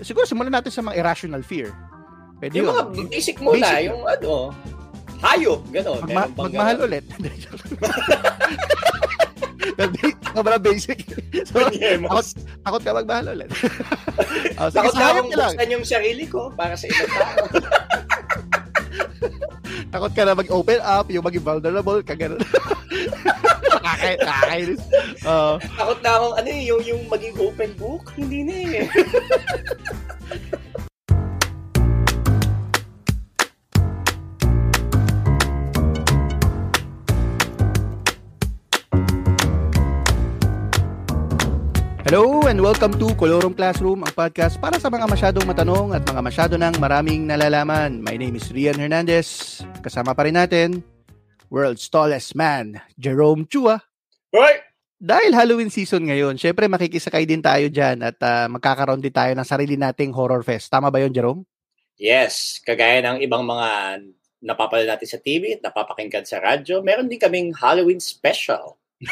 Siguro simulan natin sa mga irrational fear. Pwede Yung yun. mga basic muna, Basic. yung ano, hayop, gano'n. Magma- magmahal gano'n? ulit. Sobrang basic. So, Panyemos. takot ka magmahal ulit. oh, sige, Takot na akong ka lang. buksan yung sarili ko para sa ibang tao. Takot ka na mag-open up, yung maging vulnerable, ka. Nakakay, nakakainis. Oo. Takot na akong ano eh, yung, yung maging open book. Hindi na eh. Hello and welcome to Colorum Classroom, ang podcast para sa mga masyadong matanong at mga masyado ng maraming nalalaman. My name is Rian Hernandez. Kasama pa rin natin, world's tallest man, Jerome Chua. Hoy! Dahil Halloween season ngayon, syempre makikisakay din tayo dyan at ah, magkakaroon din tayo ng sarili nating horror fest. Tama ba yun, Jerome? Yes, kagaya ng ibang mga napapala natin sa TV, napapakinggan sa radyo, meron din kaming Halloween special.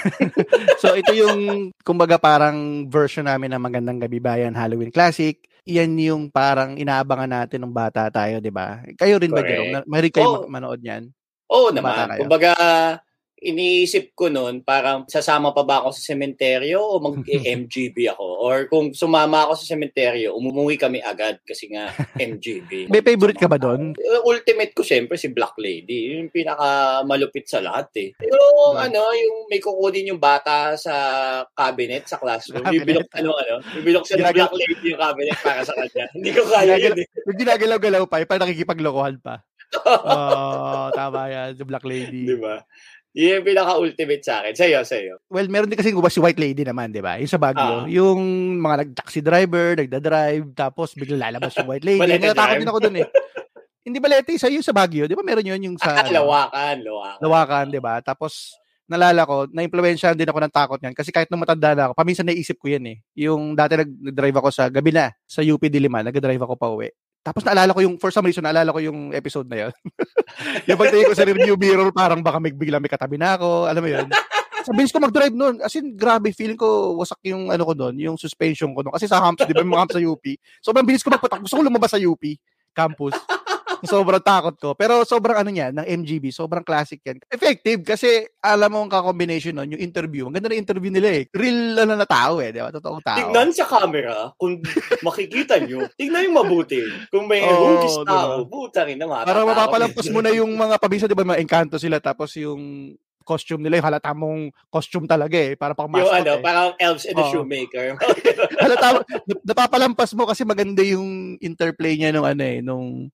So ito yung kumbaga parang version namin ng Magandang Gabi Bayan Halloween Classic. Iyan yung parang inaabangan natin nung bata tayo, 'di ba? Kayo rin ba, Correct. Jerome? Na- Mahilig kayo Oh. ma- manood niyan? Oo naman. Kumbaga, iniisip ko noon, parang sasama pa ba ako sa sementeryo o mag-MGB ako? Or kung sumama ako sa sementeryo, umuwi kami agad kasi nga MGB. May favorite ka ba doon? Uh, ultimate ko syempre si Black Lady. Yung pinaka malupit sa lahat eh. Yung Hmm. ano, yung may kukunin yung bata sa cabinet sa classroom. Yung Cabinet. bilok, ano, ano, yung bilok sa Ginagawa- Black Lady yung cabinet para sa kanya. Hindi ko kaya yun eh. Yung ginagalaw-galaw pa, yung parang nakikipaglokohan pa. Oh, tama yan, the Black Lady. Di ba? Yun yung pinaka-ultimate sa akin. Sa'yo, sa'yo. Well, meron din kasi guba si White Lady naman, 'di ba? Yung sa Baguio, Ah. yung mga nag-taxi driver, nagda-drive, tapos bigla lalabas yung White Lady. Natatakot din ako doon eh. Hindi ba leti sa sa Baguio, 'di ba? Meron 'yun yung sa Ah, lawakan, lawakan. Lawakan, 'di ba? Tapos nalala ko, na-impluwensyahan din ako ng takot niyan kasi kahit nung matanda na ako, paminsan naisip ko 'yan eh. Yung dati nag- nag-drive ako sa gabi na sa UP Diliman, nag-drive ako pa uwi. Tapos naalala ko yung for some reason naalala ko yung episode na 'yon. yung pagtingin ko sa review mirror, parang baka may bigla may katabi na ako, alam mo 'yun. Sa bilis ko mag-drive noon. As in, grabe, feeling ko wasak yung ano ko doon, yung suspension ko doon. Kasi sa humps, di ba, mga humps sa UP. Sobrang bilis ko magpatak. Gusto ko lumabas sa UP campus. Sobrang takot ko. Pero sobrang ano niya, ng MGB, sobrang classic yan. Effective kasi alam mo ang ka-combination nun, yung interview. Ang ganda ng interview nila eh. Real ano na tao eh, di ba? Totoong tao. Tignan sa camera, kung makikita nyo, tignan yung mabuti. Kung may hugis diba? tao, buta rin na Para matatakot. mapapalampas mo na yung mga pabisa, di ba, mga engkanto sila. Tapos yung costume nila, yung halata mong costume talaga eh. Para pang Yung mascot ano, eh. parang elves and the Oo. shoemaker. halata, nap- napapalampas mo kasi maganda yung interplay niya nung ano eh, nung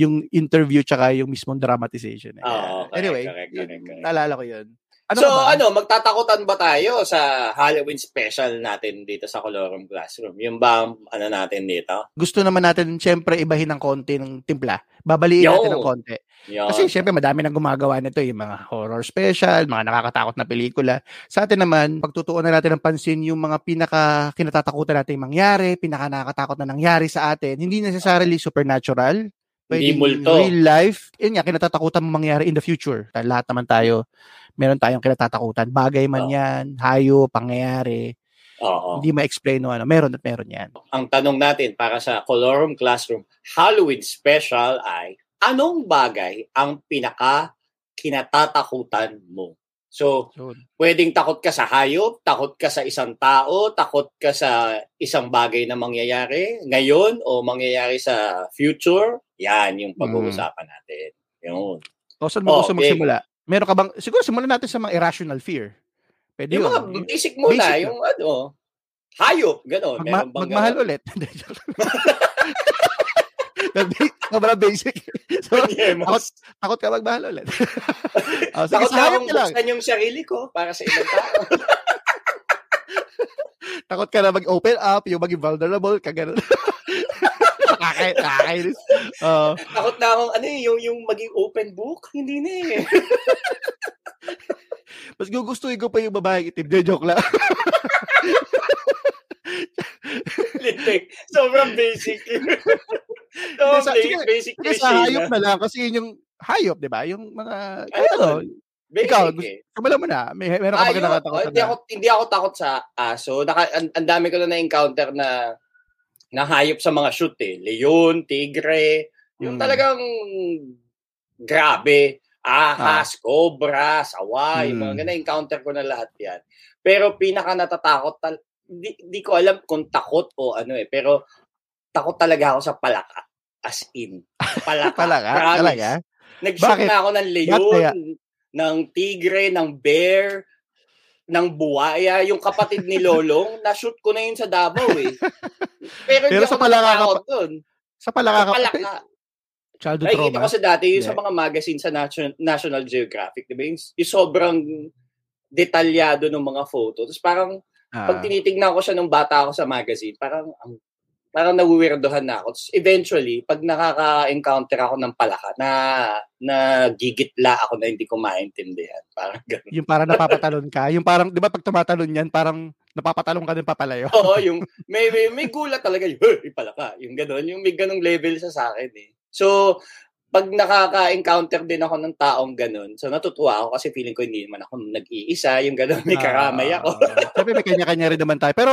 yung interview tsaka yung mismong dramatization. Eh. Oo, correct, anyway, correct, yun, correct, naalala ko yun. Ano so, ba? ano, magtatakutan ba tayo sa Halloween special natin dito sa Colorum Classroom? Yung ba, ang ano natin dito? Gusto naman natin syempre ibahin ng konti ng timpla. Babaliin Yo! natin ng konti. Yun. Kasi syempre madami nang gumagawa nito, yung mga horror special, mga nakakatakot na pelikula. Sa atin naman, pagtutuunan natin ng pansin yung mga pinaka kinatatakutan natin mangyari, pinaka nakakatakot na nangyari sa atin. Hindi necessarily supernatural. Pwedeng multo. real life. Yun nga, kinatatakutan mo mangyari in the future. Lahat naman tayo, meron tayong kinatatakutan. Bagay man Oo. yan, hayo, pangyayari. Oo. Hindi ma-explain no, ano. Meron at meron yan. Ang tanong natin para sa Colorum Classroom Halloween special ay, anong bagay ang pinaka kinatatakutan mo? So, pwedeng takot ka sa hayop, takot ka sa isang tao, takot ka sa isang bagay na mangyayari ngayon o mangyayari sa future. Yan yung pag-uusapan natin. Yun. o saan mo gusto Okay. magsimula? Meron ka bang, siguro simulan natin sa mga irrational fear. Pwede Yung yun. mga basic muna, Basic yung ano, hayop, gano'n. Magma- magmahal gano'n? ulit. Sobrang basic. So, Panyemos. takot ka magmahal ulit. oh, sige, Takot na akong buksan yung sarili ko para sa ibang tao. Takot ka na mag-open up, yung maging vulnerable, ka ganun. Nakakay- Nakakainis. Oh. Takot na akong ano eh, yung, yung maging open book. Hindi na eh. mas gugustuhin ko pa yung babaeng itim. De, joke lang. Lintik. Sobrang basic. Sobrang sa- sige, basic Kasi cliche sa hayop na. na lang, kasi yun yung hayop, di ba? Yung mga, Ayun. ano, Basic ikaw, eh. kumala mo na. May, meron ka ba Ayun, nakatakutan oh, hindi ako hindi ako takot sa aso. Naka, ang, ang dami ko na na-encounter na na hayop sa mga shoot eh. Leon, tigre, yung Mm. talagang grabe. Ahas, cobra, sawa, yung mga ganun, encounter ko na lahat yan. Pero pinaka natatakot, tal- di, di ko alam kung takot o ano eh, pero takot talaga ako sa palaka. As in. Palaka. Talaga? Promise. Talaga? Nag-shoot Bakit? na ako ng leon, ng tigre, ng bear, ng buwaya. Yung kapatid ni Lolong, na-shoot ko na yun sa Davao eh. Pero, Pero sa palaka ka natatakot dun. Sa palaka Sa ka. palaka. Childhood Nakikita trauma. ko sa dati yung sa Hindi. mga magazine sa National, National Geographic, di ba? Yung, yung sobrang detalyado ng mga photo. Tapos parang, Ah. pag tinitignan ko siya nung bata ako sa magazine, parang, ang parang nawiwirdohan na ako. Eventually, pag nakaka-encounter ako ng palaka, na, na gigitla ako na hindi ko maintindihan. Parang ganun. yung parang napapatalon ka. Yung parang, di ba pag tumatalon yan, parang napapatalon ka din papalayo. Oo, yung may, may, may gulat talaga yung, "Huh, palaka. Yung gano'n, yung may ganong level sa akin eh. So, pag nakaka-encounter din ako ng taong ganun, so natutuwa ako kasi feeling ko hindi naman ako nag-iisa, yung gano'n, may karamay ako. Ah, Siyempre may kanya-kanya rin naman tayo. Pero,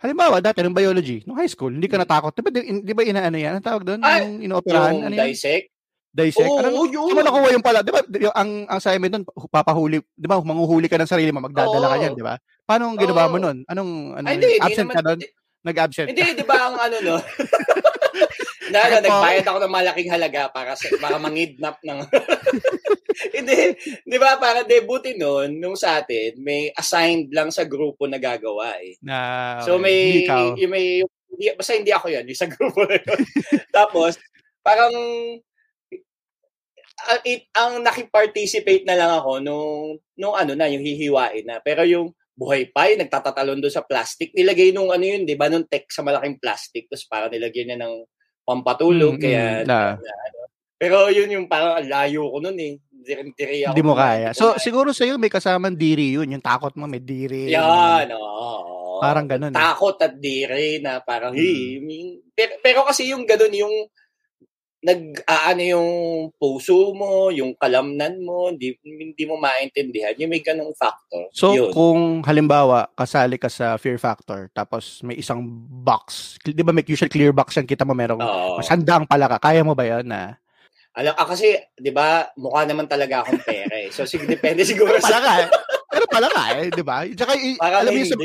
halimbawa, dati nung biology, nung high school, hindi ka natakot. Di ba, di, di ba inaano yan? Ang tawag doon? Hmm. Ay, yung inooperahan? yung Ano yan? dissect. Dissect? Oo, ano, yun. Saan mo nakuha yung pala? Di ba, di- ang, ang assignment doon, papahuli, di ba, manguhuli ka ng sarili mo, magdadala ka Oo. yan, di ba? Paano ang ginawa mo nun? Anong, ano, Ay, hindi absent naman. ka doon? Nag-absent Hindi, di ba ang ano no? na, ano, nagbayad ako ng malaking halaga para sa, para mangidnap ng Hindi, di ba para debutin noon nung sa atin, may assigned lang sa grupo na gagawa eh. na, So may, ikaw. yung may hindi, basta hindi ako yan, yung sa grupo na yun. Tapos, parang ang, it, ang nakiparticipate na lang ako nung, nung ano na, yung hihiwain na. Pero yung buhay pa, yung nagtatatalon doon sa plastic, nilagay nung ano yun, di ba, nung tech sa malaking plastic, tapos parang nilagyan niya ng pampatulog, Mm, kaya, na. ano. Pero yun yung parang ang layo ko nun eh. Diri-diri ako. Hindi mo kaya. So, kaya. siguro sa'yo may kasamang diri yun. Yung takot mo may diri. Yan, oo. Parang ganun, eh. Takot at dire na parang, Mm. hey, yung- pero, pero kasi yung ganun, yung nag aano yung puso mo, yung kalamnan mo, hindi, hindi mo maintindihan. Yung may ganung factor. So, yun. kung halimbawa, kasali ka sa Fear Factor, tapos may isang box, di ba may usual clear box yan, kita mo merong Oo. masandang pala ka, kaya mo ba yan na? Alam, ah, kasi, di ba, mukha naman talaga akong pera eh. So, sige, depende siguro Pala sa... ka eh. Pero pala ka eh, di ba? Tsaka, Parang alam mo yung sa,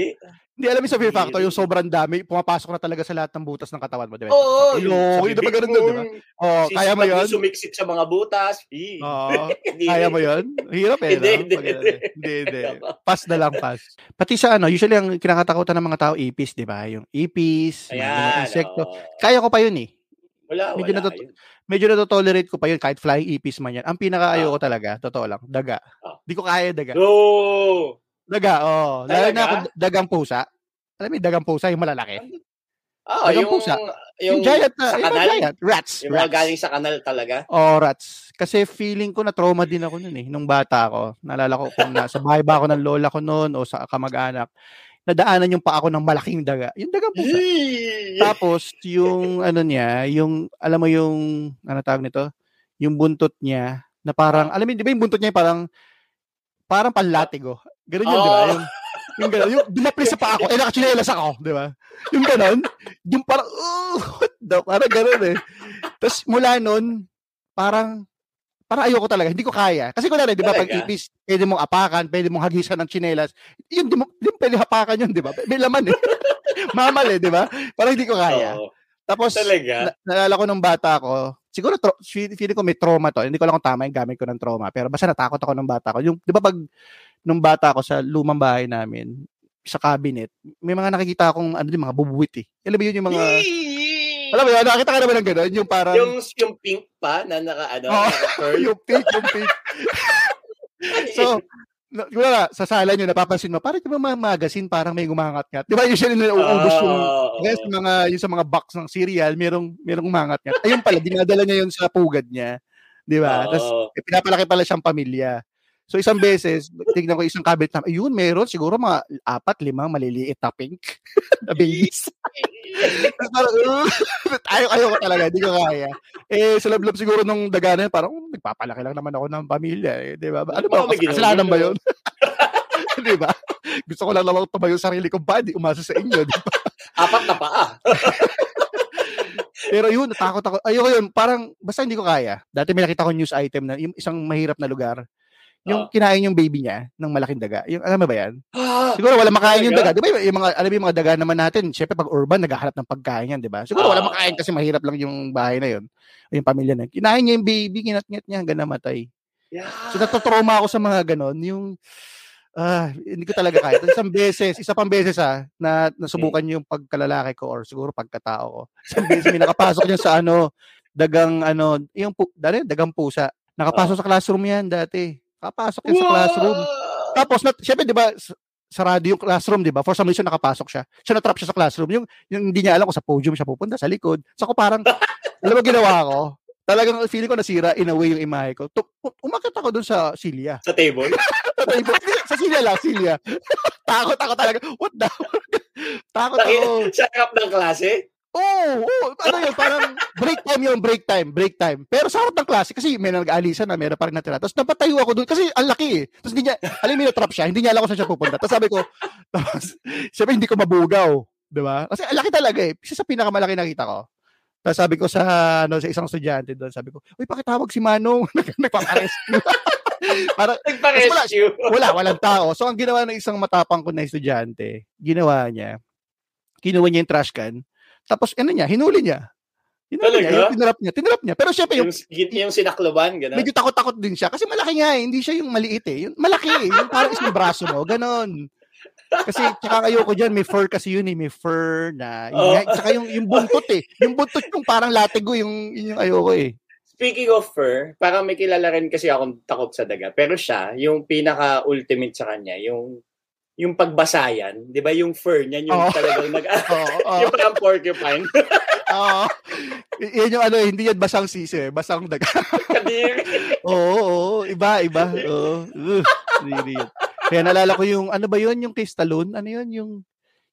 hindi. hindi alam mo yung sa Fear Factor, Hindi. yung sobrang dami, pumapasok na talaga sa lahat ng butas ng katawan mo, di ba? Oo. Ilong, sa di ba bibig ganun doon, di ba? mo, Oh, si- kaya mo yun? Sumiksik sa mga butas. Oo. Hindi Kaya mo yun? Hirap eh, Hindi, hindi, hindi. Hindi, hindi. Pass na lang, pass. Pati sa ano, usually ang kinakatakutan ng mga tao, ipis, di ba? Yung ipis, Ayan. insekto. oo. Kaya ko pa yun eh. Wala, Medyo wala. yun. medyo na-tolerate ko pa yun kahit flying ipis man yan. Ang pinaka-ayaw ko talaga, totoo lang, daga. Ah. Di ko kaya daga. No! Daga, oh. Lalo na ako dagang pusa. Alam mo yung dagang pusa, yung malalaki. Ah, Dagang yung, pusa. yung, Yung, giant na, sa yung kanal? giant. Rats. yung mga rats. galing sa kanal talaga. Oh, rats. Kasi feeling ko na trauma din ako noon eh, nung bata ako. Naalala ko kung nasa bahay ba ako ng lola ko noon o sa kamag-anak. Nadaanan yung pa ako ng malaking daga. Yung dagang pusa. Tapos, yung ano niya, yung, alam mo yung, ano tawag nito? Yung buntot niya, na parang, alam mo, di ba yung buntot niya parang, parang panlatigo. Ganun yun, di ba? Oh. Yung, yung gano'n, yung dumapli sa paa ko, eh, nakachinelas ako, di ba? Yung gano'n, yung parang, oh, what the, parang gano'n eh. Tapos, mula nun, parang, parang ayoko talaga, hindi ko kaya. Kasi kunwari, di ba, pag ipis, pwede mong apakan, pwede mong hagisan ng chinelas. Yun, di mo, di mo pwede hapakan yun, di ba? May laman eh. Mamal eh, di ba? Parang hindi ko kaya. Oo. Tapos, Talaga? na- naalala ko nung bata ko, siguro tro- fe- feeling ko may trauma to. Hindi ko alam kung tama yung gamit ko ng trauma. Pero basta natakot ako nung bata ko. Yung, di ba pag nung bata ko sa lumang bahay namin, sa cabinet, may mga nakikita akong ano din, mga bubuwit eh. Alam mo yun yung mga... Alam mo yun, nakita ka naman ng gano'n, yung parang... yung, yung pink pa na naka, ano, yung pink, yung pink. so, na, wala, sa sala nyo, napapansin mo, parang yung mga magazine, parang may gumangat-ngat. Di ba usually nauubos yung Oo. Kaya sa mga yung sa mga box ng cereal, merong merong umangat nga. Ayun pala, dinadala niya yun sa pugad niya. 'Di ba? Oo. Tapos eh, pinapalaki pala siyang pamilya. So isang beses, tingnan ko isang cabinet na, ayun, meron siguro mga apat, limang maliliit na pink na babies. Parang, ayaw, ayaw ko talaga, hindi ko kaya. Eh, sa loob siguro nung daga na yun, parang, "Oh, nagpapalaki lang naman ako ng pamilya. Eh, di ba? Ano ba? Baka may Kasalanan ba yun? di ba? Gusto ko lang naman tumayo sarili ko body, umasa sa inyo. Di ba? Apat na paa. Pero yun, natakot ako. Ayoko yun, parang basta hindi ko kaya. Dati may nakita ko news item na yung isang mahirap na lugar, yung Oo. kinain yung baby niya ng malaking daga. Yung alam mo ba yan? Ah, Siguro wala makain yung daga. Di ba yung mga, alam mo yung mga daga naman natin, syempre pag urban, naghahanap ng pagkain yan, di ba? Siguro wala Ah. makain kasi mahirap lang yung bahay na yun. O yung pamilya na. Kinain niya yung baby, kinat-ngat niya hanggang namatay. yeah. So natotrauma ako sa mga ganon. Yung, ah, hindi ko talaga kaya. Isang beses, isa pang beses ah, na nasubukan yung pagkalalaki ko or siguro pagkatao ko. Isang beses may nakapasok niya sa ano, dagang ano, yung dali, dagang pusa. Nakapasok sa classroom yan dati. Nakapasok yan sa classroom. Tapos, na, syempre, di ba, sarado yung classroom, di ba? For some reason, nakapasok siya. Siya na-trap siya sa classroom. Yung, yung hindi niya alam kung sa podium siya pupunta, sa likod. So, ako parang, alam mo ginawa ko? Talagang feeling ko nasira in a way yung imahe ko. Tu- umakit ako dun sa silya. Sa table? sa silya lang, silya. Takot ako talaga. What the? Takot ako. Sa harap ng klase? Oo, oh, ano yun, parang break time yun, break time, break time. Pero sa harap ng klase, kasi may nag-aalisan na, meron parang natira. Tapos napatayo ako doon, kasi ang laki eh. Tapos hindi niya, alam mo yung trap siya, hindi niya alam kung saan siya pupunta. Tapos sabi ko, tapos, sabi hindi ko mabugaw. Di ba? Kasi ang laki talaga eh. Isa sa pinakamalaki nakita ko. Tapos sabi ko sa, ano, sa isang estudyante doon, sabi ko, uy, pakitawag si Manong. Nagpaparescue. para, Nagpa-rescue. wala, walang tao. So, ang ginawa ng isang matapang ko na estudyante, ginawa niya, kinuha niya yung trash can, tapos ano niya, hinuli niya. Hinuli niya, Talaga? yung tinarap niya. Tinarap niya. Pero syempre, yung, Yung, yung sinakloban, gano'n. medyo takot-takot din siya. Kasi malaki nga eh. Hindi siya yung maliit eh. Yung malaki eh. Yung parang isang braso mo. Ganon. Kasi tsaka ayoko dyan, may fur kasi yun eh. May fur na. Yung, Oo. Tsaka yung, yung buntot eh. Yung buntot yung parang latigo yung, yun yung ayoko eh. Speaking of fur, parang may kilala rin kasi akong takot sa daga. Pero siya, yung pinaka-ultimate sa kanya, yung yung pagbasayan, 'di ba? Yung fur niyan yung Oo. talagang nag Oo. oo, yung parang porcupine. oo. Y- Yan yung ano, hindi yan basang sisi eh. Basang daga. Kadiri. Oo, oo. Iba, iba. Oo. Ugh, Really. Kaya nalala ko yung, ano ba yun? Yung kay Stallone? Ano yun? Yung,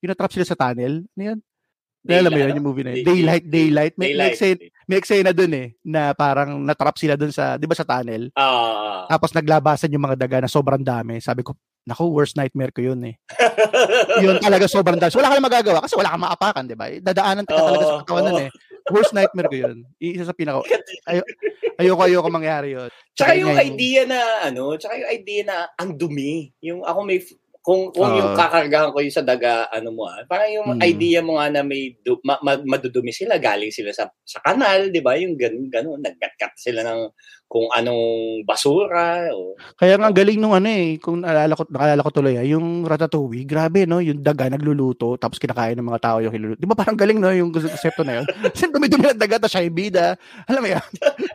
yung natrap sila sa tunnel? Ano yun? Nalala mo yun, yung movie na yun? Daylight, Daylight. May, may, Daylight. eksena, may eksena dun eh, na parang natrap sila dun sa, di ba sa tunnel? Ah. Tapos naglabasan yung mga daga na sobrang dami. Sabi ko, naku, worst nightmare ko yun eh. Yun talaga sobrang dami. So, wala ka na magagawa kasi wala kang maapakan, di ba? Dadaanan ka talaga sa katawan nun oo. eh. Worst nightmare ko yun. Isa sa pinaka, ayoko, ayoko mangyari yun. Tsaka yung Kaya idea na ano, tsaka yung idea na ang dumi. Yung ako may kung kung Oo. yung kakargahan ko yung sa daga ano mo ah, parang yung Mm. idea mo nga na may du, ma, ma- madudumi sila galing sila sa sa kanal, 'di ba? Yung ganun ganun nagkat sila ng kung anong basura o Kaya nga galing nung ano eh, kung naalala ko, nakaalala ko tuloy ah, yung ratatouille, grabe no, yung daga nagluluto, tapos kinakain ng mga tao yung hiluluto. Di ba parang galing no, yung konsepto na yun? Kasi dumi-dumi ng daga, tapos siya yung bida. Alam mo yan?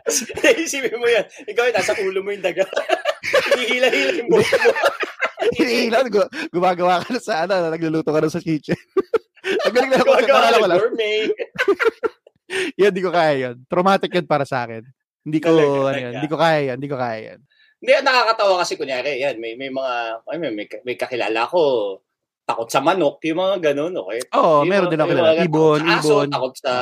Isipin mo yan. Ikaw ay nasa ulo mo yung daga. Hinihila-hila yung buhok mo. Hinihilan, gu- gumagawa ka na sa ano, nagluluto ka na sa kitchen. ang galing na yung Gumagawa naalala ko ng lang. gourmet. Yan, di ko kaya yun. Traumatic yun para sa akin. Hindi ko, Talaga, ano talaga. hindi ko kaya yan, hindi ko kaya yan. Hindi, nakakatawa kasi kunyari, yan, may, may mga, ay, may, may, may kakilala ko, takot sa manok, yung mga ganun, okay? Oo, Yung meron mga- din ako kilala. Ibon, takot aso, ibon. takot sa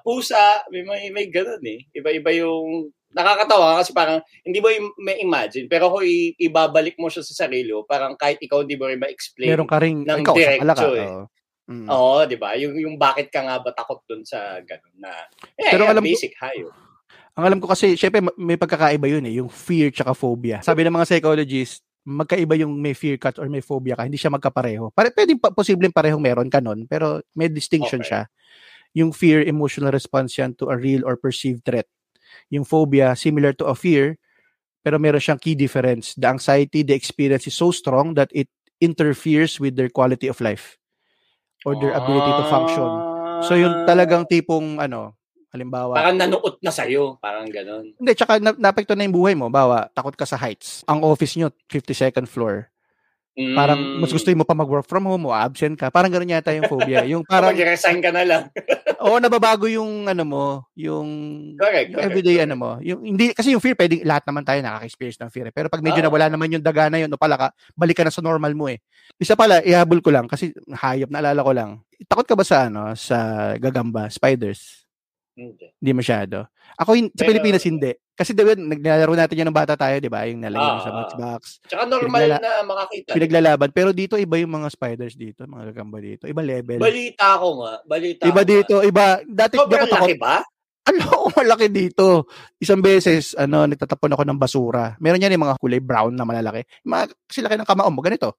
pusa, may, may, may ganun eh. Iba-iba yung, nakakatawa kasi parang, hindi mo may imagine, pero kung ibabalik mo siya sa sarili parang kahit ikaw hindi mo rin ma-explain. Meron ka rin, ng ikaw, pala ka. eh. oo. Mm. Oo, di ba? Yung, yung bakit ka nga ba takot dun sa ganun na, eh, Pero yan, alam basic hayop. Ang alam ko kasi, syempre ma- may pagkakaiba yun eh, yung fear tsaka phobia. Sabi ng mga psychologists, magkaiba yung may fear ka or may phobia ka, hindi siya magkapareho. Pare, pwedeng pa, posibleng parehong meron ka nun, pero may distinction Okay. siya. Yung fear, emotional response yan to a real or perceived threat. Yung phobia, similar to a fear, pero meron siyang key difference. The anxiety, the experience is so strong that it interferes with their quality of life or their ability to function. So yung talagang tipong ano, halimbawa, Parang nanuot na sa'yo. Parang ganun. hindi, tsaka na, naapekto na yung buhay mo. Bawa, takot ka sa heights. Ang office nyo, 52nd floor. Parang Mm. mas gusto mo pa mag-work from home o absent ka. Parang gano'n yata yung phobia. Yung parang, Mag-resign ka na lang. oo, nababago yung ano mo, yung, Correct. yung correct, everyday correct. ano mo. Yung, hindi, kasi yung fear, pwedeng lahat naman tayo nakaka-experience ng fear. eh. Pero pag medyo Ah. nawala naman yung daga na yun, o pala ka, balik ka na sa normal mo eh. Isa pala, ihabol ko lang, kasi hayop, naalala ko lang. Takot ka ba sa ano, sa gagamba, spiders? Hindi. Hindi masyado. Ako, hin- sa Pero- Pilipinas, hindi. Kasi diba, naglalaro natin yan ng bata tayo, di ba? Yung sa Ah. box box. Tsaka normal Pinaglala- na makakita. Pinaglalaban. Pero dito, iba yung mga spiders dito. Mga gagamba dito. Iba level. Balita ko nga. Balita Iba ko dito, iba. Dati, Nga. di ako Sobrang takot. laki ba? Ano malaki dito. Isang beses, ano, nagtatapon ako ng basura. Meron yan yung mga kulay brown na malalaki. Mga kasi laki ng kamao mo, ganito.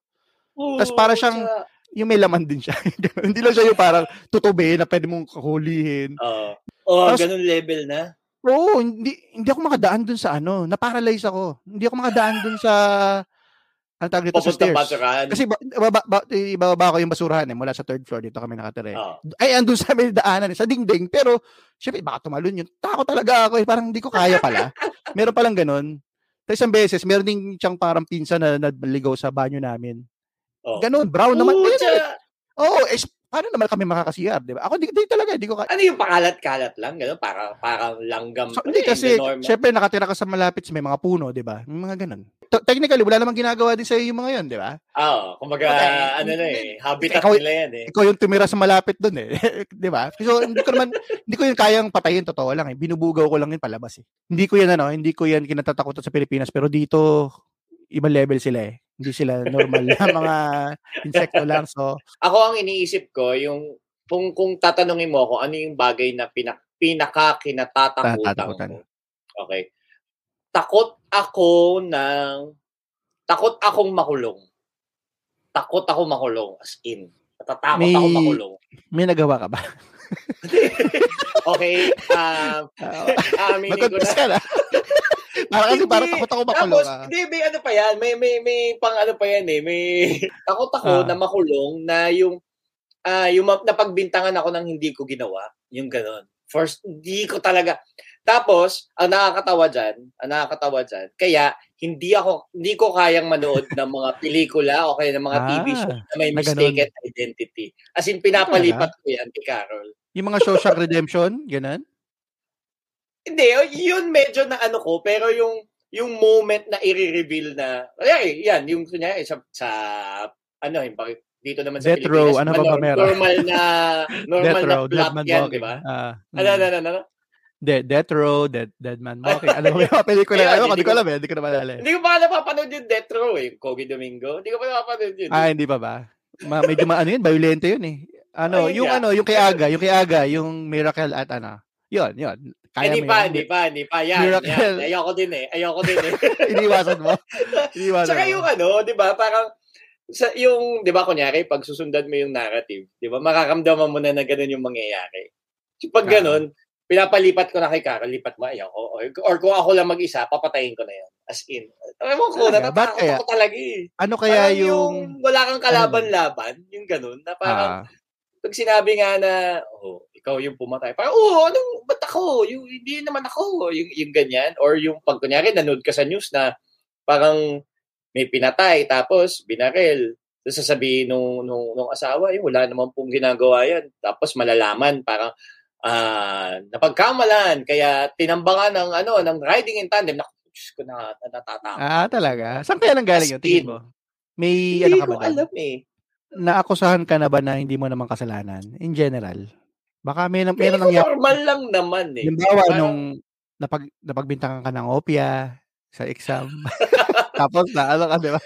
Tas para siyang- Sa- Yung may laman din siya. Hindi lang siya yung parang tutubi na pwede mong kahulihin. Oo. Oh, Tapos- ganun level na. Oo, hindi, hindi ako makadaan dun sa ano. Na-paralyze ako. Hindi ako makadaan dun sa ang tawag dito sa stairs. basurahan. Kasi ba, ibaba, ba, ibababa ko yung basurahan eh, mula sa third floor dito kami nakatira. eh. Oo. Ay, andun sa may daanan, eh, sa dingding. Pero, syempre, baka tumalon yun. Takot talaga ako eh. Parang hindi ko kaya pala. meron palang ganun. Tapos isang beses, meron din siyang parang pinsa na naligaw sa banyo namin. Oo. Ganun, brown naman. Oo, tsa- Oo, eh, paano naman kami makakasiyar, di ba? Ako, di, di talaga, di ko kaya. ano yung pakalat-kalat lang? Ganun, para, parang langgam. So, hindi kasi, syempre, nakatira ka sa malapit sa may mga puno, di ba? Yung mga ganun. T- technically, wala namang ginagawa din sa iyo yung mga yun, di ba? Oo, kumbaga, Okay. ano na eh, habitat Ikaw- nila yan eh. Ikaw yung tumira sa malapit doon eh. di ba? So, hindi ko naman, hindi ko yun kayang patayin, totoo lang eh. Binubugaw ko lang yun palabas eh. Hindi ko yan ano, hindi ko yan kinatatakutan sa Pilipinas, pero dito, ibang level sila eh. Hindi sila normal na mga insekto lang. So, Ako ang iniisip ko, yung, kung, kung tatanungin mo ako, ano yung bagay na pinak, pinaka kinatatakutan mo? Okay. Takot ako ng, takot akong makulong. Takot ako makulong, as in. Natatakot May- ako makulong. may nagawa ka ba? Okay, um, aminin ko Mag-confess na. ka na. Parang kasi Hindi. parang takot ako makulong. Tapos, ah. hindi, may ano pa yan, may, may, may pang ano pa yan eh, may, takot ako Ah. na makulong na yung, ah yung ma- napagbintangan ako ng hindi ko ginawa, yung ganon. First, hindi ko talaga. Tapos, ang nakakatawa dyan, ang nakakatawa dyan, kaya, hindi ako, hindi ko kayang manood ng mga pelikula o kaya ng mga TV Ah, show na may na mistaken identity. As in, pinapalipat ko yan kay Carol. Yung mga Shawshank Redemption, ganun. Hindi, yun medyo na ano ko, pero yung yung moment na i-reveal na, ay, yan, yung kunyari sa, sa ano, yung dito naman sa Death Row, Pilipinas, ano ba ba meron? Normal na, normal Death na Row, plot yan, di ba? Ah, Ano, ano, ano, ano? De- Death Row, Dead, Dead Man Walking. Ano ba yung mga pelikula? Ayun, Ano ko, hindi di ko alam eh. Hindi ko na maalala. eh. Hindi ko pa napapanood yung Death Row eh, Kogi Domingo. Hindi ko pa napapanood yun. Ah, hindi pa ba? Ma- medyo ma- ano yun, violento yun eh. Ano, Ayun yung nga. ano, yung kay Aga, yung kay Aga, yung Miracle at ano. Yun, yun. Eh, Kaya hindi mo pa, hindi pa, hindi pa. Yan, Miracle. yan. Ayoko din eh. Ayoko din eh. Iniwasan mo. Iniwasan Tsaka mo. yung ano, di ba, parang, sa yung, di ba, kunyari, pag susundan mo yung narrative, di ba, makakamdaman mo na na ganun yung mangyayari. So, pag ganun, pinapalipat ko na kay Carol, lipat mo, ayaw ko. Or, or kung ako lang mag-isa, papatayin ko na yun. As in. Alam mo ko, natatakot kaya? ako talaga eh. Ano kaya Parang yung... wala kang kalaban-laban, yung ganun, na parang, Ah, pag sinabi nga na, oh, ikaw yung pumatay, parang, oh, anong, ba't ako? Yung, hindi naman ako. Yung, yung ganyan. Or yung pag, kunyari, nanood ka sa news na parang may pinatay, tapos binaril. Tapos sasabihin nung, nung, nung asawa, eh, wala naman pong ginagawa yan. Tapos malalaman, parang, ah, napagkamalan, kaya tinambangan ng, ano, ng riding in tandem. Naku, Diyos ko na, na natatakot. ah, talaga? Saan kaya nang galing yun? Tingin in. mo? May Hindi ano ka ko ba doon? alam eh. Naakusahan ka na ba na hindi mo naman kasalanan? In general. Baka may, may Pero nangyari. normal lang naman eh. Halimbawa, Parang- nung napag, napagbintangan ka ng opia sa exam. Tapos na, ano ka, di ba?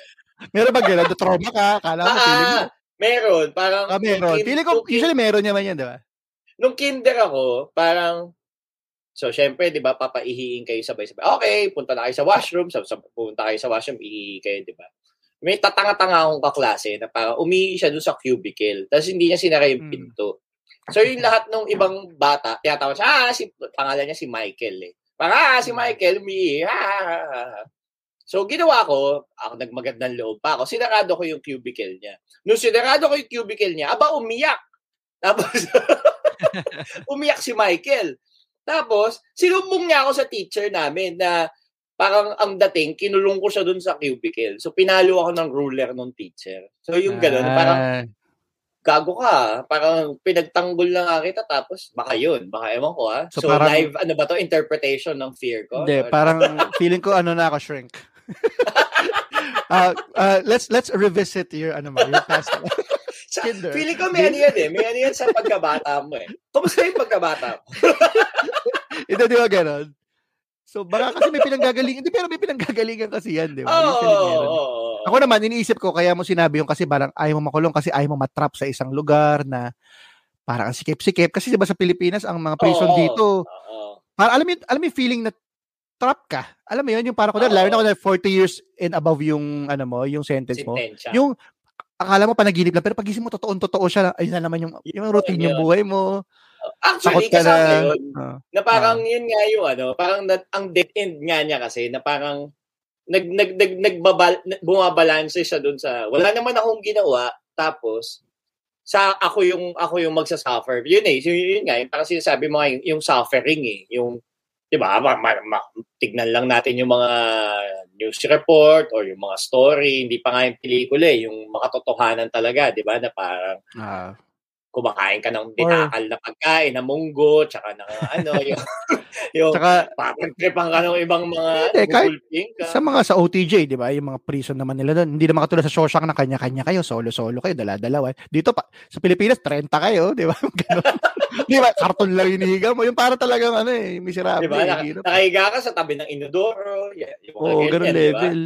Meron ba gano'n? Na-trauma ka? Kala mo, feeling mo. Ah, meron. Parang, Ah, meron. kin- Feeling ko, kin- usually meron naman yan, di ba? nung kinder ako, parang, so syempre, di ba, papaihiin kayo sabay-sabay. Okay, punta na kayo sa washroom, sa, sa, punta kayo sa washroom, iihi kayo, di ba? May tatanga-tanga akong kaklase na parang umihi siya doon sa cubicle, tapos hindi niya sinara yung Hmm. pinto. So yung lahat ng ibang bata, tinatawag siya, ah, si, pangalan niya si Michael eh. Parang, ah, si Michael, umihi, ah, ah, ah, ah. So, ginawa ko, ako nagmagandang loob pa ako, sinarado ko yung cubicle niya. Nung sinarado ko yung cubicle niya, aba, umiyak. Tapos, umiyak si Michael. Tapos, sinumbong niya ako sa teacher namin na parang ang dating, kinulong ko siya dun sa cubicle. So, pinalo ako ng ruler ng teacher. So, yung parang Ah, gago ka. ah. Parang pinagtanggol na nga kita tapos baka yun. Baka ewan ko ha. So, So, parang- live, ano ba to? Interpretation ng fear ko? Hindi, parang feeling ko ano na ako shrink. uh, uh, let's let's revisit your ano mo, your past. Sa, kinder. feeling ko may ano yan eh. May ano yan sa pagkabata mo eh. Kumusta yung pagkabata mo? Hindi, di ba ganon? So, baka kasi may pinanggagalingan. Hindi, pero may pinanggagalingan kasi yan, di ba? Oo. Meron. oo. Ako naman, iniisip ko, kaya mo sinabi yung kasi parang ayaw mo makulong kasi ayaw mo matrap sa isang lugar na parang ang sikip-sikip. Kasi diba sa Pilipinas, ang mga prison Oo, dito, para alam mo, alam mo yung feeling na trap ka. Alam mo yun, yung parang, kunwari, Oo. lalo na kunwari 40 years and above yung, ano mo, yung sentence mo. Sentensya. Yung, akala mo panaginip lang, pero pagising mo, totoong-totoo siya. Ayun na naman yung, yung routine yun. yung buhay mo. Actually, Takot ka kasama na. yun. Ah. Na parang yun nga yung ano, parang na, ang dead end nga niya kasi na parang nag nag nag nagbabal bumabalanse siya doon sa wala naman akong ginawa tapos sa ako yung ako yung magsasuffer. Yun eh, yun, yun nga, yung parang sinasabi mo nga, yung, yung suffering eh, yung 'di ba? Ma, ma, ma- tignan lang natin yung mga news report or yung mga story, hindi pa nga yung pelikula eh, yung makatotohanan talaga, 'di ba? Na parang Ah. Kumakain ka ng tinakal na pagkain, na munggo, tsaka ng ano, yung, yung Tsaka, papatripan ka ng ibang mga Hindi, kahit ka. sa mga sa OTJ, di ba? Yung mga prison naman nila doon. Hindi naman katulad sa Shawshank na kanya-kanya kayo, solo-solo kayo, dala-dalawa. Dito pa sa Pilipinas 30 kayo, di ba? Di ba? Karton lang hinihiga mo. Yung para talagang ano eh, miserable. Diba? eh, Naka, hirap. nakahiga ka sa tabi ng inodoro. Yeah, Oo, ganyan, ganun di ba? level.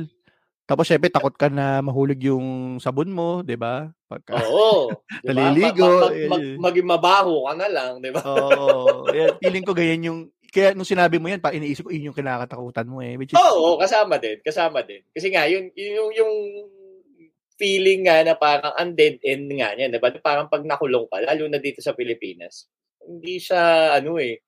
Tapos syempre takot ka na mahulog yung sabon mo, 'di ba? Pagka Oo. Diba? Naliligo, Mag, mag, eh, mag, eh. maging mabaho ka na lang, di ba? Oo. yeah, feeling ko ganyan yung kaya nung sinabi mo yan, pa iniisip ko yun yung kinakatakutan mo eh. Which is, Oo, kasama din. Kasama din. Kasi nga, yun, yung, yung feeling nga na parang ang dead end nga niya. Diba? Parang pag nakulong ka, lalo na dito sa Pilipinas, hindi siya, ano eh,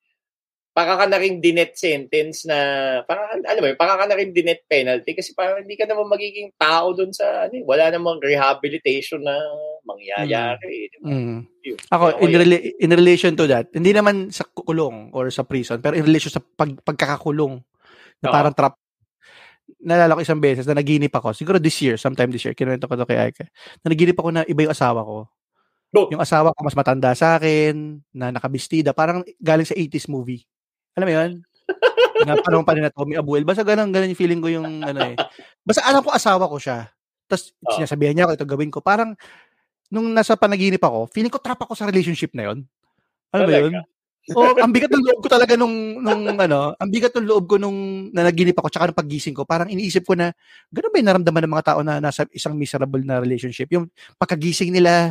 para ka na rin dinet sentence na, parang, ba, yun, para ka na rin dinet penalty kasi parang hindi ka naman magiging tao dun sa, ano eh, wala namang rehabilitation na mangyayari. Diba? Mm. Yun. Ako, Kaya in, rela- in relation to that, hindi naman sa kulong or sa prison, pero in relation sa pag, pagkakakulong, na Oo. parang trap, nalala ko isang beses na naginip ako, siguro this year, sometime this year, kinuwento ko to kay Aika, na naginip ako na iba yung asawa ko. Oh. Yung asawa ko mas matanda sa akin, na nakabistida, parang galing sa 80s movie. Alam mo yun? na panahon pa rin na Tommy Abuel. Basta ganun, ganun yung feeling ko yung ano eh. Basta alam ko asawa ko siya. Tapos Oo. sinasabihan niya ako, ito gawin ko. Parang, nung nasa panaginip ako, feeling ko trap ako sa relationship na yon. Alam mo yun? Oh, ang bigat ng loob ko talaga nung nung ano, ang bigat ng loob ko nung nanaginip ako tsaka nung paggising ko, parang iniisip ko na ganun ba yung naramdaman ng mga tao na nasa isang miserable na relationship? Yung pagkagising nila,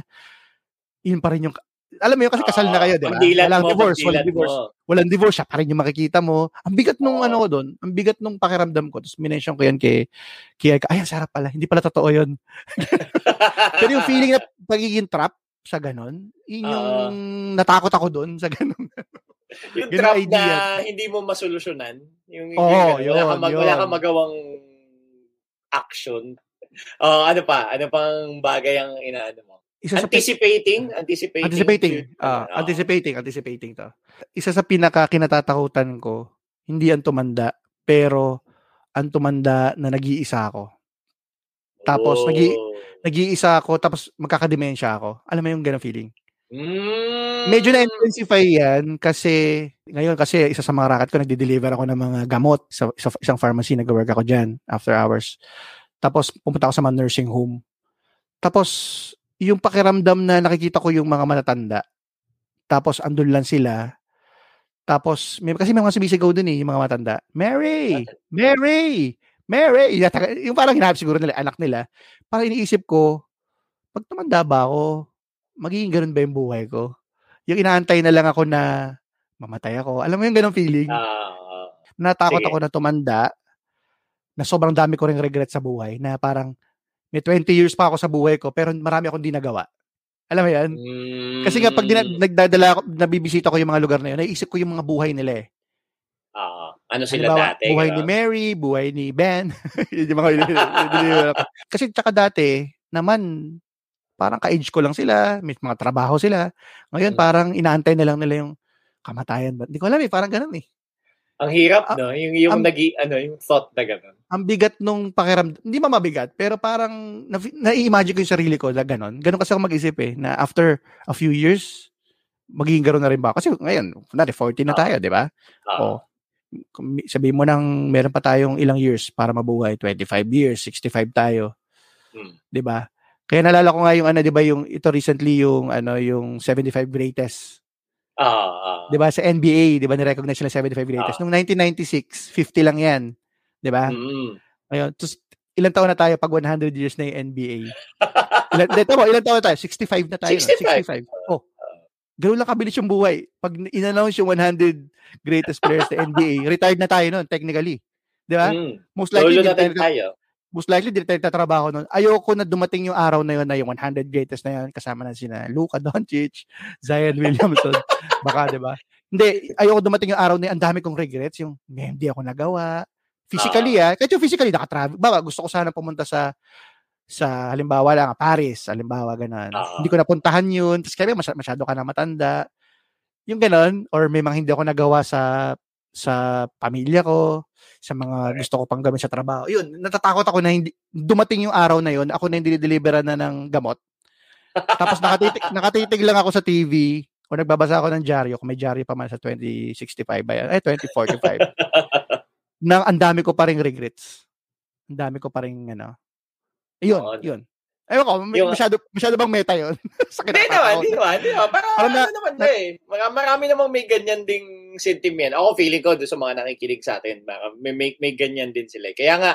yun pa rin yung alam mo yun kasi kasal na kayo, di ba? Walang mo, divorce, walang divorce. mo. Walang divorce, siya pa rin yung makikita mo. Ang bigat nung Oo. ano ko doon, ang bigat nung pakiramdam ko. Tapos minention ko yan kay, kay Aika, ay, ang sarap pala. Hindi pala totoo yun. Pero yung feeling na pagiging trap sa ganon, yun yung natakot ako doon sa ganon. yung Yun trap idea. na hindi mo masolusyonan. Yung, Oo, yung, wala, yun, ka mag, wala ka magawang action. Oh, ano pa? Ano pang bagay ang inaano mo? Isa sa Anticipating? Anticipating? anticipating, to- ah, ano, anticipating, anticipating to. Isa sa pinaka kinatatakutan ko, hindi ang tumanda, pero ang tumanda na nag-iisa ako. Tapos, Oh. nagi- Nag-iisa ako, tapos magkakademensya ako. Alam mo yung ganong feeling? Mm. Medyo na-intensify yan kasi ngayon kasi isa sa mga racket ko nagde-deliver ako ng mga gamot sa, sa isang pharmacy nag-work ako diyan after hours. Tapos pumunta ako sa mga nursing home. Tapos yung pakiramdam na nakikita ko yung mga matatanda. Tapos andun lang sila. Tapos may kasi may mga sumisigaw dun eh, yung mga matanda. Mary! Mary! Mary! Yung, parang hinahanap siguro nila, anak nila. Parang iniisip ko, pag tumanda ba ako, magiging ganun ba yung buhay ko? Yung inaantay na lang ako na mamatay ako. Alam mo yung ganong feeling? Ah, Natakot sige. ako na tumanda, na sobrang dami ko ring regret sa buhay, na parang may 20 years pa ako sa buhay ko, pero marami akong di nagawa. Alam mo yan? mm, Kasi nga pag dina- nagdadala ako, nabibisita ko yung mga lugar na yun, naisip ko yung mga buhay nila eh. ah, ano sila Halimbawa, dati? buhay diba? ni Mary, buhay ni Ben. yung mga Kasi tsaka dati, naman, parang ka-age ko lang sila, may mga trabaho sila. Ngayon, Hmm. parang inaantay na lang nila yung kamatayan? Hindi ko alam eh, parang ganun eh. Ang hirap, Ah, no? Yung, yung ang- nagi, ano, yung thought na gano'n. Ang bigat nung pakiramdam, hindi ma mabigat, pero parang na, na-imagine ko yung sarili ko na ganun. Ganun kasi ako mag-isip eh, na after a few years, magiging gano'n na rin ba? Kasi ngayon, kunwari, 40 na Ah. tayo, di ba? Oh. Kung Sabihin mo nang meron pa tayong ilang years para mabuhay, 25 years, 65 tayo. Hmm. 'di ba? Kaya nalala ko nga yung ano, 'di ba, yung ito recently yung ano, yung 75 greatest. Ah, ah. 'Di ba sa NBA, 'di ba ni-recognize nila 75 greatest. Nung 1996, 50 lang 'yan. 'Di ba? Mm. Ngayon, tus, ilang taon na tayo pag 100 years na yung NBA? Ilan, dito mo, ilang taon na tayo? 65 na tayo. no? 65. 65. Oh. Ganun lang kabilis yung buhay. Pag in-announce yung 100 greatest players sa NBA, retired na tayo noon, technically. Di ba? Mm. Most likely, Lolo na tayo, tayo. Most likely, di tayo tatrabaho noon. Ayoko na dumating yung araw na yun na yung 100 greatest na yun, kasama na sina Luka Doncic, Zion Williamson. Baka, di ba? Hindi, ayoko dumating yung araw na yun, ang dami kong regrets, yung "May hindi ako nagawa. Physically, ah. Kahit yung physically, nakatravel. Baka gusto ko sana pumunta sa sa halimbawa lang, Paris, halimbawa ganun. Ah. Hindi ko napuntahan yun. Tapos kaya masyado, masyado ka na matanda. Yung ganun, or may mga hindi ako nagawa sa sa pamilya ko, sa mga gusto ko pang gawin sa trabaho. Yun, natatakot ako na hindi, dumating yung araw na yun, ako na hindi deliveran na ng gamot. Tapos nakatitig, nakatitig lang ako sa TV o nagbabasa ako ng dyaryo, kung may dyaryo pa man sa 2065 ba yan? Eh, 2045. na ang dami ko pa ring regrets. Ang dami ko pa ring ano. Ayun, Oo. yun. Ayun ko, may- Yung- masyado, masyado bang meta yun? sa Hindi naman, hindi ko. naman, hindi naman. Parang Parang na- ano naman na, eh. Marami namang may ganyan ding sentiment. Ako feeling ko doon sa mga nakikinig sa atin, may, may, may ganyan din sila. eh. Kaya nga,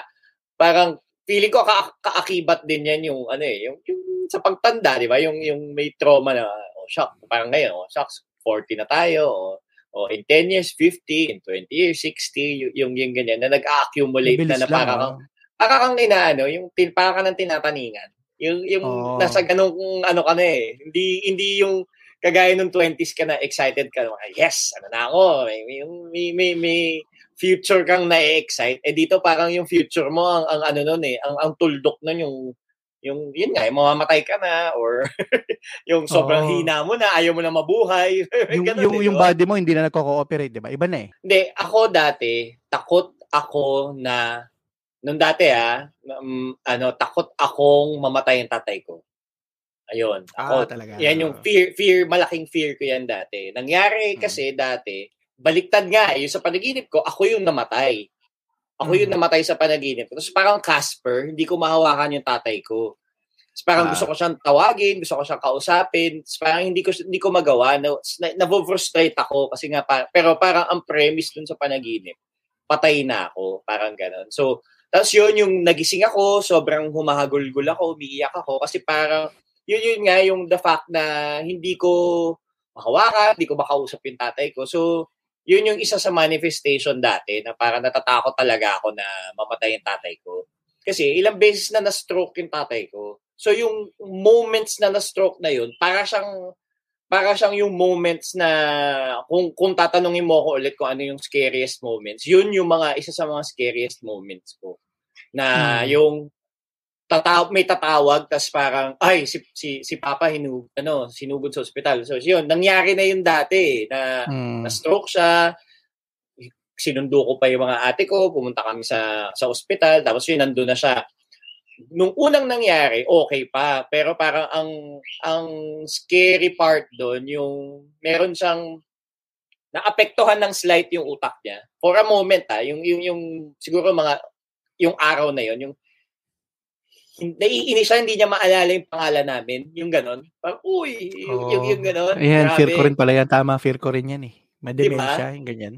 parang feeling ko ka, kaakibat din yan yung ano eh, yung, yung sa pagtanda, di ba? Yung, yung may trauma na, oh, shock, parang ngayon, oh, shocks, 40 na tayo, o oh, in 10 years, 50, in 20 years, 60, yung, yung, yung ganyan, na nag-accumulate na, na lang, parang, oh. parang kang inaano, yung parang ka ng tinataningan. Yung, yung Oo. nasa ganung ano ka na eh. Hindi, hindi yung kagaya nung 20s ka na excited ka. na, Yes, ano na ako. May, may, may, may, future kang na-excite. Eh dito parang yung future mo, ang, ang ano nun eh, ang, ang tuldok nun yung yung yun nga, yung mamamatay ka na or yung sobrang Oo. hina mo na, ayaw mo na mabuhay. yung, Ganun yung, eh, yung body mo hindi na nagko-cooperate, di ba? Iba na eh. Hindi, ako dati, takot ako na, nung dati ah, um, ano, takot akong mamatay ang tatay ko. Ayun, ako. Ah, talaga. yan yung fear, fear, malaking fear ko yan dati. Nangyari Mm. kasi dati, baliktad nga, eh, yung sa panaginip ko, ako yung namatay. Ako yung Mm. namatay sa panaginip ko. Tapos parang Casper, hindi ko mahawakan yung tatay ko. Tapos parang Ah. gusto ko siyang tawagin, gusto ko siyang kausapin. Tapos parang hindi ko hindi ko magawa. Na, na, na-frustrate ako kasi nga pa, pero parang ang premise dun sa panaginip, patay na ako, parang ganon. So, tapos yun yung nagising ako, sobrang humahagulgul ako, umiiyak ako kasi parang yun yun nga yung the fact na hindi ko mahawakan, hindi ko makausap yung tatay ko. So, yun yung isa sa manifestation dati na parang natatakot talaga ako na mamatay yung tatay ko. Kasi ilang beses na na-stroke yung tatay ko. So yung moments na na-stroke na yun, para siyang para siyang yung moments na kung kung tatanungin mo ako ulit kung ano yung scariest moments, yun yung mga isa sa mga scariest moments ko. Na Hmm. yung tataw may tatawag tas parang ay si si si Papa hinu ano sinugod sa ospital. So yun, nangyari na yun dati eh, na Mm. na-stroke siya. Sinundo ko pa yung mga ate ko, pumunta kami sa sa ospital, tapos yun, nandun na siya. Nung unang nangyari, okay pa. Pero parang ang ang scary part doon, yung meron siyang naapektuhan ng slight yung utak niya. For a moment ha, yung, yung, yung siguro mga, yung araw na yun, yung naiinis siya, hindi niya maalala yung pangalan namin. Yung ganon. Parang, uy, yung, yung, yung ganon. Ayan, fear ko Grabe. rin pala yan. Tama, fear ko rin yan eh. May Diba? yung ganyan.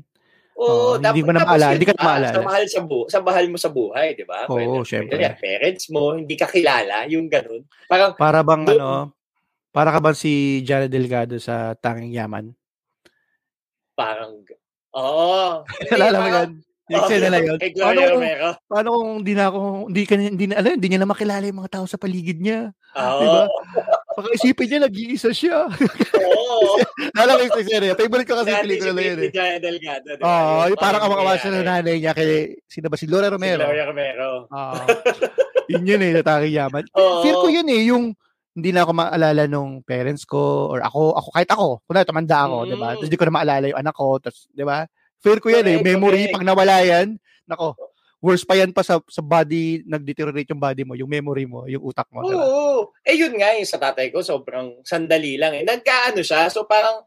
Oo, Oo, hindi mo na maalala, hindi ka pa, maalala. Sa mahal sa bu sa mahal mo sa buhay, di ba? Oo, Pwede- syempre. yan, parents mo, hindi ka kilala, yung ganun. Parang, Para bang Doon- ano, para ka bang si Jared Delgado sa Tanging Yaman? parang, oo. Hindi, Alala mo yan? Yung eksena na yun? Kay Paano kung, paano kung hindi na ako, hindi, ka, hindi, na, alam, hindi niya na makilala yung mga tao sa paligid niya? Oo. Diba? Baka isipin niya, nag-iisa siya. Oo. Alam ko yung yun. Favorite ko kasi yung si pelikula na yun eh. Jaya Delgado. Oo, Yung yung parang kamakawala siya ng nanay niya kay, sino ba, si Laura Si Romero. Gloria Romero. Oo. yun yun eh, natake yaman. Oo. Fear ko yun eh, yung hindi na ako maalala nung parents ko or ako, ako kahit ako, kunwari tumanda ako, Mm. 'di ba? Tapos hindi ko na maalala yung anak ko, tapos 'di ba? Fear ko yan eh, Correct, memory correct. pag nawala yan, nako. Worse pa yan pa sa sa body, nag-deteriorate yung body mo, yung memory mo, yung utak mo? Oo. Eh yun nga yung sa tatay ko sobrang sandali lang eh. Nagkaano siya so parang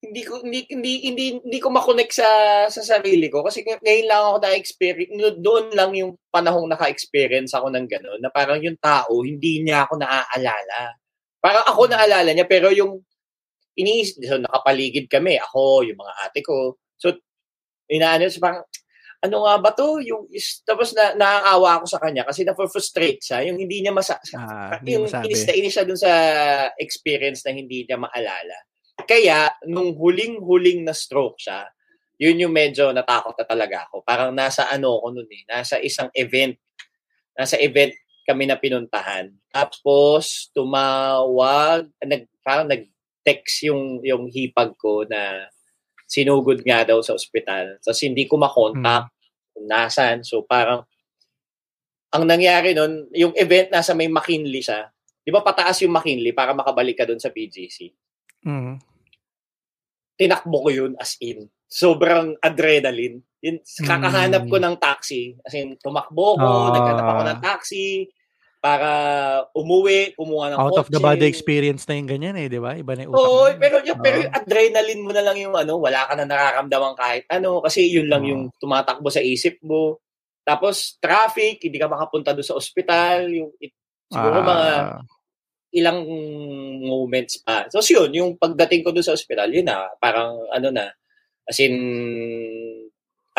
hindi ko hindi hindi hindi, hindi ko makonect sa sa sarili ko kasi ng- ngayon lang ako na-experience doon lang yung panahong naka-experience ako ng gano'n na parang yung tao hindi niya ako naaalala. Parang ako naalala niya pero yung iniis so nakapaligid kami ako yung mga ate ko. So inaano so parang ano nga ba to? Yung is, tapos na naaawa ako sa kanya kasi na-frustrate siya yung hindi niya masa Ah, hindi yung mo sabi. inis na inis siya dun sa experience na hindi niya maalala. kaya, nung huling-huling na stroke siya, yun yung medyo natakot na talaga ako. Parang nasa ano ko nun eh, nasa isang event. Nasa event kami na pinuntahan. Tapos, tumawag, nag, parang nag-text yung, yung hipag ko na sinugod nga daw sa ospital. Tapos hindi ko makontak hmm. kung nasan. So parang, ang nangyari nun, yung event nasa may McKinley siya. Di ba pataas yung McKinley para makabalik ka doon sa PGC? Mm. Tinakbo ko yun as in. Sobrang adrenaline. Yun, kakahanap ko mm. ng taxi. As in, tumakbo ko, uh, naghanap ako ng taxi para umuwi, kumuha ng Out kotse. of the body experience na yung ganyan eh, di ba? Iba na yung Oo, pero, yung, pero yung adrenaline mo na lang yung ano, wala ka na nararamdaman kahit ano, kasi yun lang uh, yung tumatakbo sa isip mo. Tapos, traffic, hindi ka makapunta doon sa ospital, yung, it, siguro uh, mga ilang moments pa. So, yun, yung pagdating ko doon sa ospital, yun na, parang ano na, as in,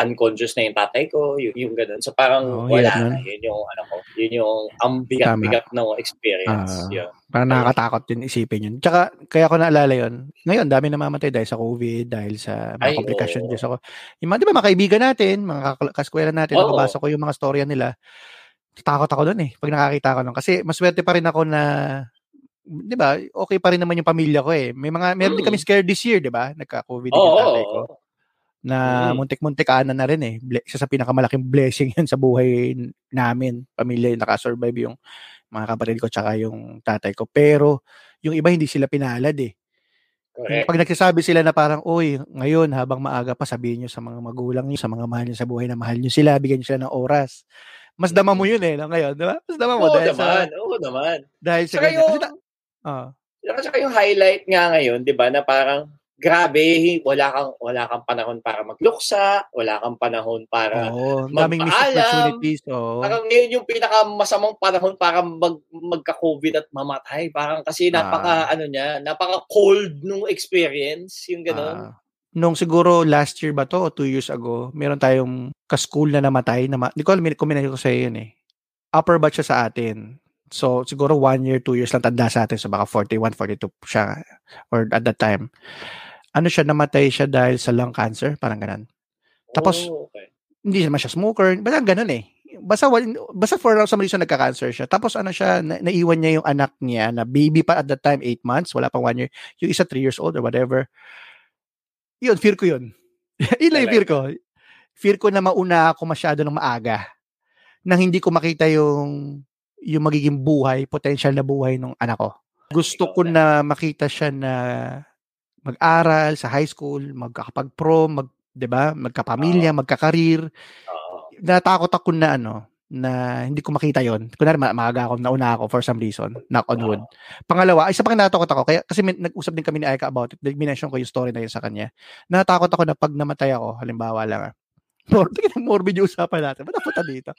unconscious na yung tatay ko, yung, yung ganun. So parang oh, wala yeah, na. Yun yung ano ko. Yun yung ang bigat-bigat ng experience. Uh, yun. Parang nakakatakot din isipin yun. Tsaka kaya ko naalala yun. Ngayon, dami namamatay dahil sa COVID, dahil sa mga komplikasyon. Oh. So, yung mga, di ba, mga kaibigan natin, mga kaskwela natin, oh. nakabasa ko yung mga storya nila. Takot ako doon eh, pag nakakita ko nun. Kasi maswerte pa rin ako na 'di ba? Okay pa rin naman yung pamilya ko eh. May mga meron mm. din kami scared this year, 'di ba? Nagka-COVID oh, yung tatay ko. Oh na mm. muntik-muntik ana na rin eh. Isa sa pinakamalaking blessing yun sa buhay namin, pamilya, nakasurvive yung mga kapatid ko tsaka yung tatay ko. Pero yung iba hindi sila pinalad eh. Correct. Pag nagsasabi sila na parang, uy, ngayon habang maaga pa, sabihin nyo sa mga magulang nyo, sa mga mahal nyo sa buhay na mahal nyo sila, bigyan nyo sila ng oras. Mas dama mo yun eh, no, ngayon, di ba? Mas dama mo. Oo dahil naman, sa, oo naman. Dahil sa saka yung, kasi, uh, saka yung highlight nga ngayon, di ba, na parang, grabe, wala kang wala kang panahon para magluksa, wala kang panahon para oh, daming missed opportunities. Oh. Parang ngayon yung pinakamasamang panahon para mag, magka-COVID at mamatay. Parang kasi napaka ah. ano niya, napaka cold nung experience, yung gano'n. Ah. Nung siguro last year ba to o two years ago, meron tayong ka-school na namatay. Na ma- Hindi ko alam, kuminay ko sa yun eh. Upper batch siya sa atin. So, siguro one year, two years lang tanda sa atin. So, baka 41, 42 siya or at that time ano siya, namatay siya dahil sa lung cancer, parang ganun. Tapos, oh, okay. hindi naman siya smoker, basta ganun eh. Basta, basta for some reason nagka-cancer siya. Tapos ano siya, na, naiwan niya yung anak niya na baby pa at that time, 8 months, wala pang 1 year. Yung isa 3 years old or whatever. Yun, fear ko yun. yun lang yung fear ko. Fear ko na mauna ako masyado ng maaga. Nang hindi ko makita yung yung magiging buhay, potential na buhay ng anak ko. Gusto ko na makita siya na mag-aral sa high school, magkakapag-prom, mag, 'di ba? Magkapamilya, uh, magkakarir. Uh, Natakot ako na ano, na hindi ko makita 'yon. Kunwari maaga ako, nauna ako for some reason, knock on wood. Uh, Pangalawa, isa pang natakot ako kaya kasi may, nag-usap din kami ni Aika about it. Minention ko yung story na yun sa kanya. Natakot ako na pag namatay ako, halimbawa lang Morbid, morbid yung usapan natin. Ba't napunta dito?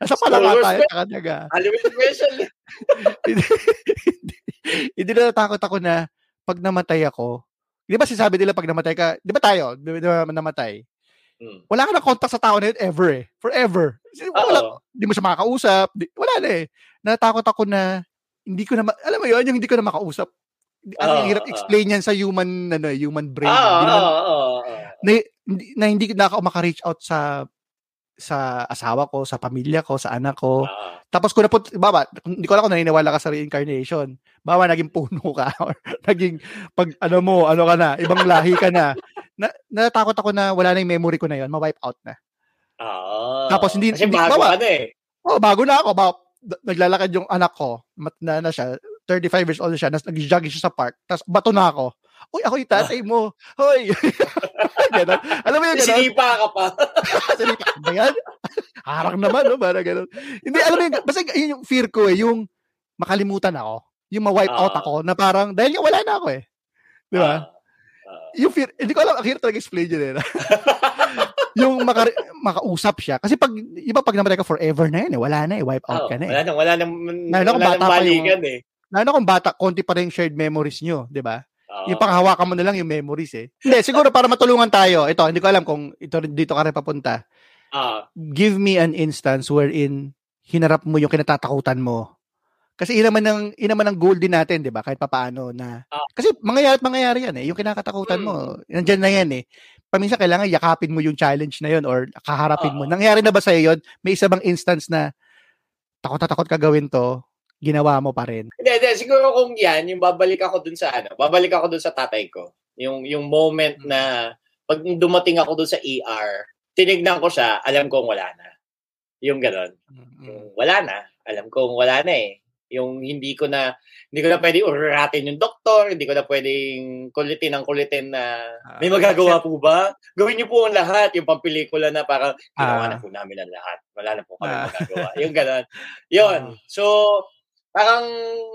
Nasa palaka tayo sa kanya ga. Unlimited question. hindi, hindi, hindi na natakot ako na pag namatay ako, Di ba sinasabi nila pag namatay ka, di ba tayo, di ba namatay? Hmm. Wala ka na contact sa tao na yun ever eh. Forever. Wala, di mo siya makakausap. Di, wala na eh. Natakot ako na hindi ko na, ma- alam mo yun, yung hindi ko na makausap. Ang uh, hirap explain yan sa human ano, human brain. Uh, naman, uh, uh, uh, na, na hindi na ako maka-reach out sa sa asawa ko, sa pamilya ko, sa anak ko. Uh, Tapos kung naput, baba, hindi ko alam kung naniniwala ka sa reincarnation. Baba, naging puno ka or naging pag ano mo, ano ka na, ibang lahi ka na. na natakot ako na wala na yung memory ko na yon, ma-wipe out na. Uh, Tapos hindi, kasi hindi bago baba, ka na eh. Oh, bago na ako. Ba, naglalakad yung anak ko, mat na, na siya, 35 years old siya, nas nag-jogging siya sa park, tapos bato na ako. Uy, ako yung tatay mo. Hoy! ganon. Alam mo yung ganon? Sinipa ka pa. Sinipa ba yan? Harang naman, no? Parang ganon. Hindi, alam mo yung, basta yun yung fear ko eh, yung makalimutan ako. Yung ma-wipe uh, out ako na parang, dahil nga wala na ako eh. Di ba? Uh, uh, yung fear, hindi ko alam, ang hirap talaga explain yun eh. yung maka, makausap siya. Kasi pag, iba pag namatay ka forever na yun eh, wala na eh, wipe out oh, ka na eh. Wala na, wala na, wala, wala na balikan eh. Lalo kung bata, konti pa rin shared memories nyo, di ba? Uh, yung panghawakan mo na lang yung memories eh. Hindi, siguro para matulungan tayo. Ito, hindi ko alam kung ito dito ka rin papunta. Uh, Give me an instance wherein hinarap mo yung kinatatakutan mo Kasi yun naman ang yun naman ang goal din natin, 'di ba? Kahit papaano na Ah. Kasi mangyayari at mangyayari yan eh. Yung kinakatakutan mo, nandiyan na yan eh. Paminsan kailangan yakapin mo yung challenge na yun or kaharapin mo. Oo. Nangyari na ba sa'yo yun? May isa bang instance na takot na takot ka gawin to, ginawa mo pa rin? Hindi, hindi. Siguro kung yan, yung babalik ako dun sa ano, babalik ako dun sa tatay ko. Yung, yung moment na, pag dumating ako dun sa ER, tinignan ko siya, alam kong wala na. Yung gano'n. Yung wala na, alam kong wala na eh. Yung hindi ko na, hindi ko na pwede uratin yung doktor, hindi ko na pwedeng kulitin ang kulitin na, may magagawa po ba? Gawin niyo po ang lahat, yung pampelikula na parang, ginawa Ah. na po namin ang lahat. Wala na po kami Ah. magagawa. Yung gano'n. Yun. So, parang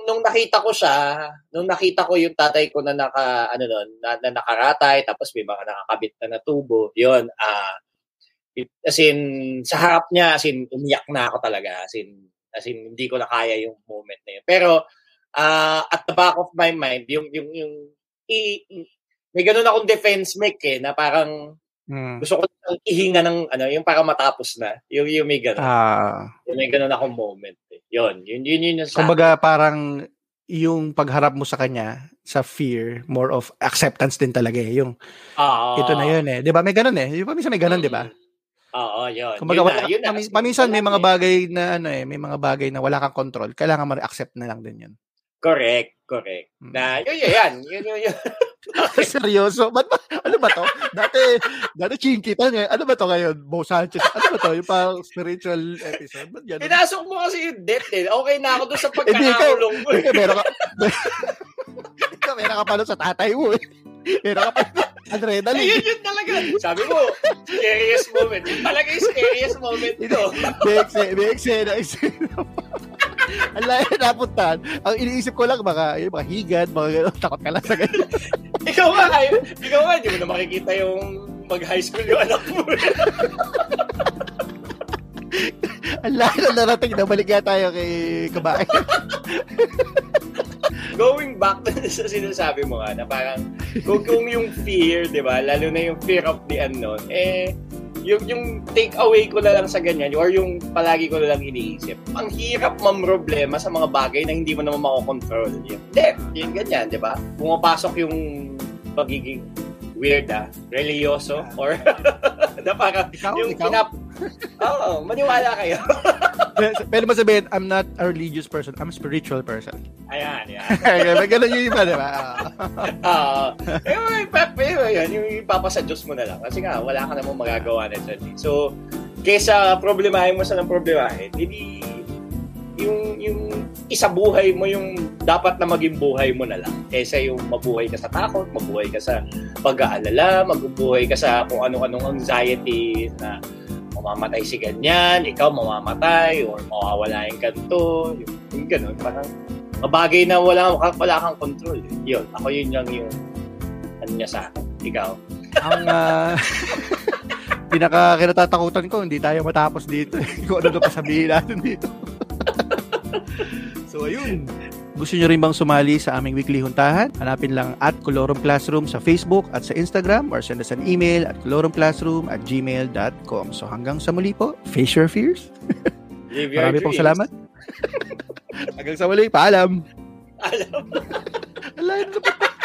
nung nakita ko siya, nung nakita ko yung tatay ko na naka ano nun, na, na nakaratay tapos may mga nakakabit na na tubo, yun ah it- as in sa harap niya as in umiyak na ako talaga as in as in hindi ko na kaya yung moment na yun. Pero ah at the back of my mind yung yung yung i, i- may ganun akong defense make eh na parang Mm. gusto ko lang ihinga ng ano yung para matapos na yung yung may ganun Ah, yung may ganun akong moment eh. yun yun yun yun yung sa kumbaga parang yung pagharap mo sa kanya sa fear, more of acceptance din talaga eh. Yung Ah, ito na yun eh. 'Di ba? May ganun eh. Yung paminsan may ganun, 'di ba? Oo, yun. Kumbaga, yun na, yun na. paminsan may mga bagay na ano eh, may mga bagay na wala kang control. Kailangan ma-accept na lang din 'yun. Correct, correct. Mm. Na, yun, yun, yan. Yun, yun, yun. Seryoso? Ba't ba? Ano ba to? Dati, dati chinkitan eh. Ano ba to ngayon? Bo Sanchez. Ano ba to? Yung parang spiritual episode? Ba't? Pinasok mo kasi yung death eh. Okay na ako doon sa Hindi, pagkakakulong mo. eh. Ikaw, meron ka, meron ka pa sa tatay mo eh. Meron ka pa Eh, adrenaline. yun, yun talaga. Sabi mo, scariest moment. Talaga yung scariest moment ito. May eksena, may eksena, eksena. Ang layo na napuntahan. Ang iniisip ko lang, mga, yung mga higad, mga gano'n, takot ka lang sa gano'n. ikaw nga, kayo, ikaw nga, hindi mo na makikita yung mag-high school yung anak mo. Ang layo na narating na balik nga tayo kay kabae. Going back sa sinasabi mo nga, na parang, kung, kung yung fear, di ba, lalo na yung fear of the unknown, eh, yung, yung take away ko na lang sa ganyan, or yung palagi ko na lang iniisip, ang hirap mamroblema sa mga bagay na hindi mo naman makokontrol. Yung death, yung ganyan, di ba? Pumapasok yung pagiging weird ah, religyoso, or na parang, Ikaw, yung ikaw? kinap... Oo, maniwala kayo. Pero masabihin, I'm not a religious person. I'm a spiritual person. Ayan, yan. May ganun yung iba, di ba? Yun, yung ipapa sa Diyos mo na lang. Kasi nga, wala ka namang magagawa na dyan. eh. So, kesa problemahin mo sa ng problemahin, hindi yung yung isa buhay mo yung dapat na maging buhay mo na lang kaysa yung mabuhay ka sa takot, mabuhay ka sa pag-aalala, mabubuhay ka sa kung anong-anong anxiety na mamamatay si ganyan, ikaw mamamatay or mawawala yung ganito, yung, yung ganun, parang mabagay na wala, wala kang control. Yun, ako yun lang yung ano niya sa akin. Ikaw. Ang uh, pinaka kinatatakutan ko, hindi tayo matapos dito. Kung ano na pa sabihin natin dito. so, ayun. Gusto nyo rin bang sumali sa aming weekly huntahan? Hanapin lang at Colorum Classroom sa Facebook at sa Instagram or send us an email at colorumclassroom at gmail.com. So hanggang sa muli po, face your fears. Live your Marami pong dreams. salamat. hanggang sa muli, paalam. Alam. Pa